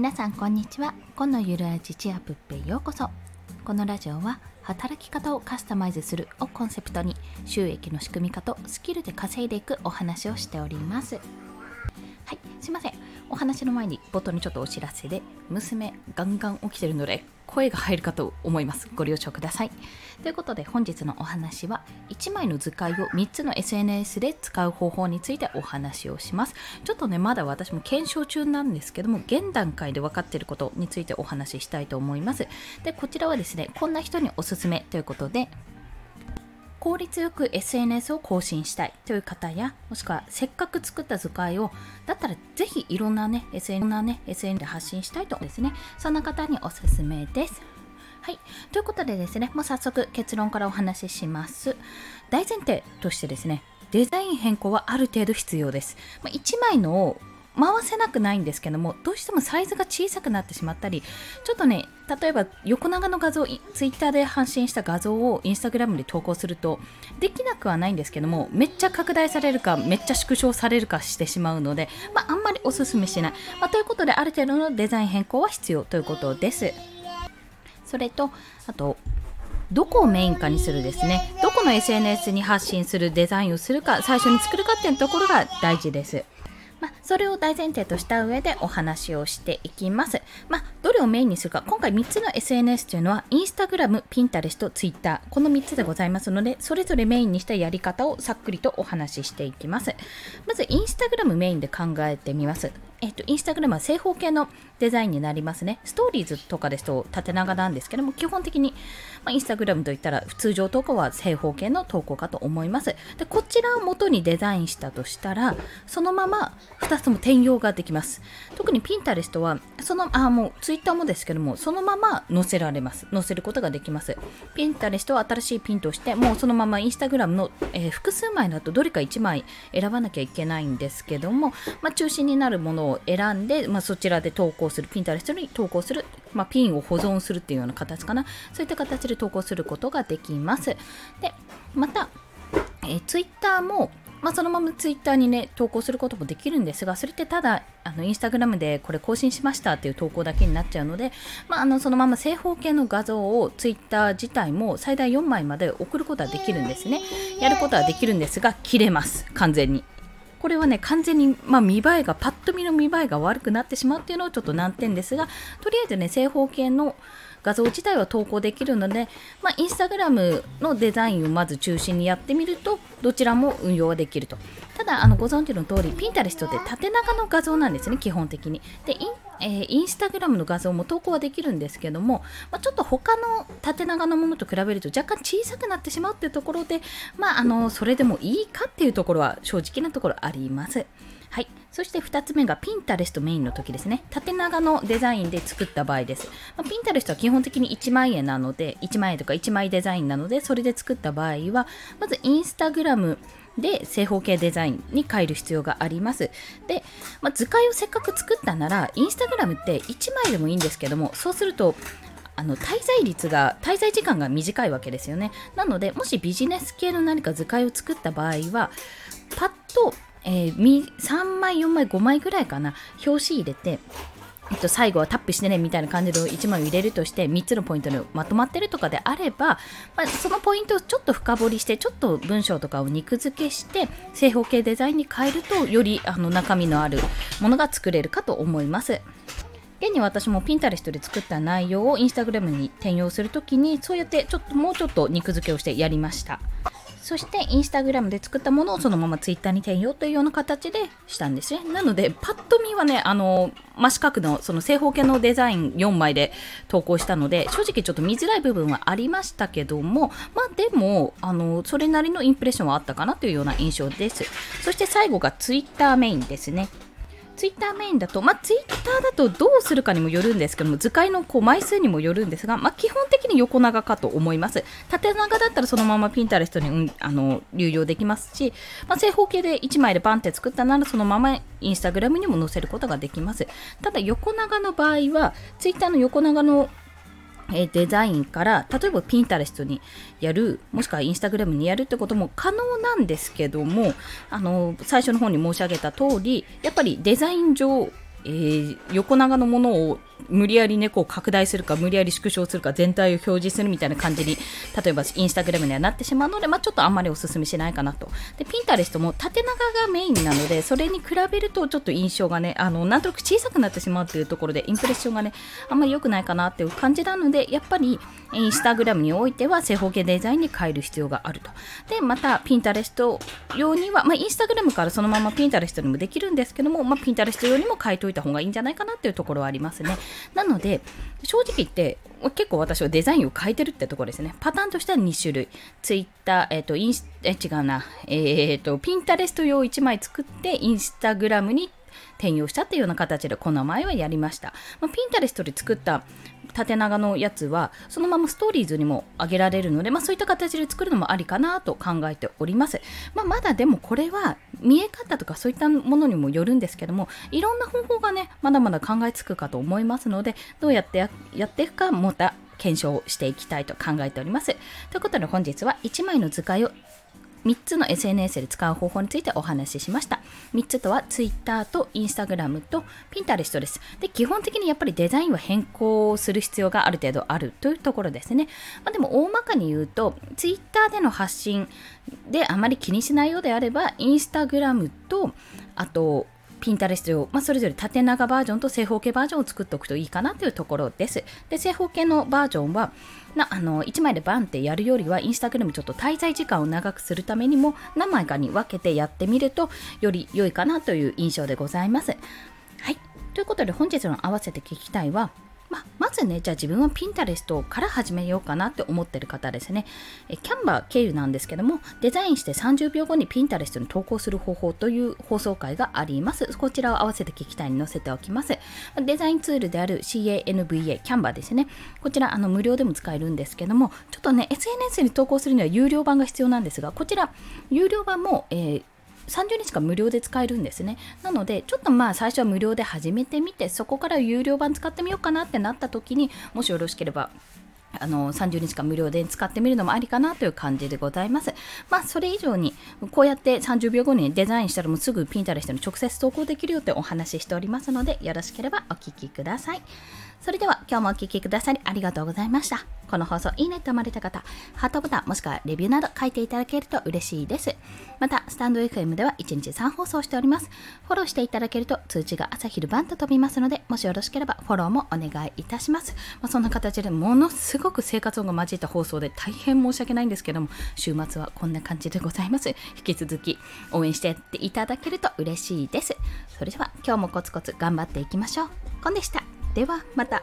皆さんこんにちは。今のゆるあじちアップへようこそ。このラジオは働き方をカスタマイズするをコンセプトに収益の仕組み化とスキルで稼いでいくお話をしております。すいません。お話の前に冒頭にちょっとお知らせで娘ガンガン起きてるので声が入るかと思います。ご了承ください。ということで本日のお話は1枚の図解を3つの SNS で使う方法についてお話をします。ちょっとねまだ私も検証中なんですけども現段階で分かっていることについてお話ししたいと思います。でこちらはですねこんな人におすすめということで効率よく SNS を更新したいという方や、もしくはせっかく作った図解を、だったらぜひいろんなね、SN, なね SN で発信したいとですね、そんな方におすすめです。はい。ということでですね、もう早速結論からお話しします。大前提としてですね、デザイン変更はある程度必要です。まあ、1枚の回せなくないんですけどもどうしてもサイズが小さくなってしまったりちょっとね例えば横長の画像ツイッターで発信した画像をインスタグラムで投稿するとできなくはないんですけどもめっちゃ拡大されるかめっちゃ縮小されるかしてしまうので、まあ、んまりおすすめしない、まあ、ということである程度のデザイン変更は必要ということです。それとあとどこをメインかにするですね。どこの SNS に発信するデザインをするか最初に作るかっていうところが大事です。まあ、それを大前提とした上でお話をしていきます。まあ、どれをメインにするか、今回3つの SNS というのは、インスタグラム、ピンタレスト、ツイッター、この3つでございますので、それぞれメインにしたやり方をさっくりとお話ししていきます。まず、インスタグラムメインで考えてみます。えっと、インスタグラムは正方形のデザインになりますね。ストーリーズとかですと縦長なんですけども、基本的に、まあ、インスタグラムといったら通常投稿は正方形の投稿かと思います。で、こちらを元にデザインしたとしたら、そのまま2つとも転用ができます。特にピンタレストは、その、あ、もうツイッターもですけども、そのまま載せられます。載せることができます。ピンタレストは新しいピンとして、もうそのままインスタグラムの、えー、複数枚だとどれか1枚選ばなきゃいけないんですけども、まあ、中心になるものをを選んで、まあ、そちらで投稿する、ピンタレストに投稿する、まあ、ピンを保存するっていうような形かな。そういった形で投稿することができます。で、また、えー、ツイッターも、まあ、そのままツイッターにね、投稿することもできるんですが、それってただ、あの、インスタグラムでこれ更新しましたっていう投稿だけになっちゃうので、まあ、あの、そのまま正方形の画像をツイッター自体も最大4枚まで送ることはできるんですね。やることはできるんですが、切れます。完全に。これはね完全に、まあ、見栄えがパッと見の見栄えが悪くなってしまうっていうのはちょっと難点ですがとりあえずね正方形の画像自体は投稿できるので、まあ、インスタグラムのデザインをまず中心にやってみるとどちらも運用はできると。ただあのご存知の通りピンタレストって縦長の画像なんですね基本的に。でえー、インスタグラムの画像も投稿はできるんですけども、まあ、ちょっと他の縦長のものと比べると若干小さくなってしまうっていうところで、まあ、あのそれでもいいかっていうところは正直なところあります。はい。そして2つ目がピンタレストメインの時ですね。縦長のデザインで作った場合です。まあ、ピンタレストは基本的に1万円なので、1万円とか1枚デザインなので、それで作った場合は、まずインスタグラムで正方形デザインに変える必要があります。で、まあ、図解をせっかく作ったなら、インスタグラムって1枚でもいいんですけども、そうすると、あの滞在率が滞在時間が短いわけですよねなのでもしビジネス系の何か図解を作った場合はパッとえー、3枚、4枚、5枚ぐらいかな、表紙入れて、えっと、最後はタップしてねみたいな感じで1枚を入れるとして3つのポイントにまとまってるとかであれば、まあ、そのポイントをちょっと深掘りしてちょっと文章とかを肉付けして正方形デザインに変えるとよりあの中身のあるものが作れるかと思います。現に私もピンタレストで作った内容をインスタグラムに転用するときにそうやってちょっともうちょっと肉付けをしてやりました。そしてインスタグラムで作ったものをそのままツイッターに転用というような形でしたんですね。なので、パッと見はね、あの、真四角のその正方形のデザイン4枚で投稿したので、正直ちょっと見づらい部分はありましたけども、まあでも、あの、それなりのインプレッションはあったかなというような印象です。そして最後がツイッターメインですね。ツイッターメインだと、まあ、ツイッターだとどうするかにもよるんですけども、図解のこう枚数にもよるんですが、まあ、基本的に横長かと思います。縦長だったらそのままピンタレストに、うん、あの流用できますし、まあ、正方形で1枚でバンって作ったならそのままインスタグラムにも載せることができます。ただ横長の場合は、ツイッターの横長のえデザインから例えばピンタレストにやるもしくはインスタグラムにやるってことも可能なんですけどもあの最初の方に申し上げた通りやっぱりデザイン上えー、横長のものを無理やりねこう拡大するか無理やり縮小するか全体を表示するみたいな感じに例えばインスタグラムにはなってしまうので、まあ、ちょっとあんまりおすすめしないかなと。でピンタレストも縦長がメインなのでそれに比べるとちょっと印象がねあのなんとなく小さくなってしまうというところでインプレッションがねあんまり良くないかなっていう感じなのでやっぱりインスタグラムにおいては正方形デザインに変える必要があると。でまたピンタレスト用には、まあ、インスタグラムからそのままピンタレストにもできるんですけども、まあ、ピンタレスト用にも変えといた方がいいんじゃないかなっていうところはありますね。なので正直言って結構私はデザインを変えてるってところですね。パターンとしては2種類。ツイッター、えっ、ー、と、インス、え、違うな。えっ、ー、と、ピンタレスト用1枚作って、インスタグラムに転用したっていうような形でこの前はやりました。まあ、ピンタレストで作った縦長のやつはそのままストーリーズにも上げられるので、まあ、そういった形で作るのもありかなと考えております。まあ、まだでもこれは見え方とかそういったものにもよるんですけどもいろんな方法がねまだまだ考えつくかと思いますのでどうやってやっていくかまた検証していきたいと考えております。ということで本日は1枚の図解を3つの SNS で使う方法についてお話ししました。3つとは Twitter と Instagram と Pinterest です。で、基本的にやっぱりデザインは変更する必要がある程度あるというところですね。まあ、でも大まかに言うと Twitter での発信であまり気にしないようであれば Instagram とあとピンタレストを、まあ、それぞれ縦長バージョンと正方形バージョンを作っておくといいかなというところです。で、正方形のバージョンは、なあの1枚でバンってやるよりはインスタグラムちょっと滞在時間を長くするためにも何枚かに分けてやってみるとより良いかなという印象でございます。はい。ということで本日の合わせて聞きたいはまあ、まずね、じゃあ自分はピンタレストから始めようかなって思ってる方ですね。えキャンバー経由なんですけども、デザインして30秒後にピンタレストに投稿する方法という放送回があります。こちらを合わせて聞きたいに載せておきます。デザインツールである CANVA、キャンバーですね。こちら、あの無料でも使えるんですけども、ちょっとね、SNS に投稿するには有料版が必要なんですが、こちら、有料版も、えー30日間無料で使えるんですね。なので、ちょっとまあ最初は無料で始めてみて、そこから有料版使ってみようかなってなった時に、もしよろしければ、あの30日間無料で使ってみるのもありかなという感じでございます。まあ、それ以上に、こうやって30秒後にデザインしたらもうすぐピンタレストに直接投稿できるよってお話ししておりますので、よろしければお聴きください。それでは今日もお聴きくださりありがとうございました。この放送いいねと思われた方、ハートボタンもしくはレビューなど書いていただけると嬉しいです。また、スタンド FM では1日3放送しております。フォローしていただけると通知が朝昼晩と飛びますので、もしよろしければフォローもお願いいたします。まあ、そんな形でものすごく生活音が混じった放送で大変申し訳ないんですけども、週末はこんな感じでございます。引き続き応援してやっていただけると嬉しいです。それでは今日もコツコツ頑張っていきましょう。コンでした。ではまた。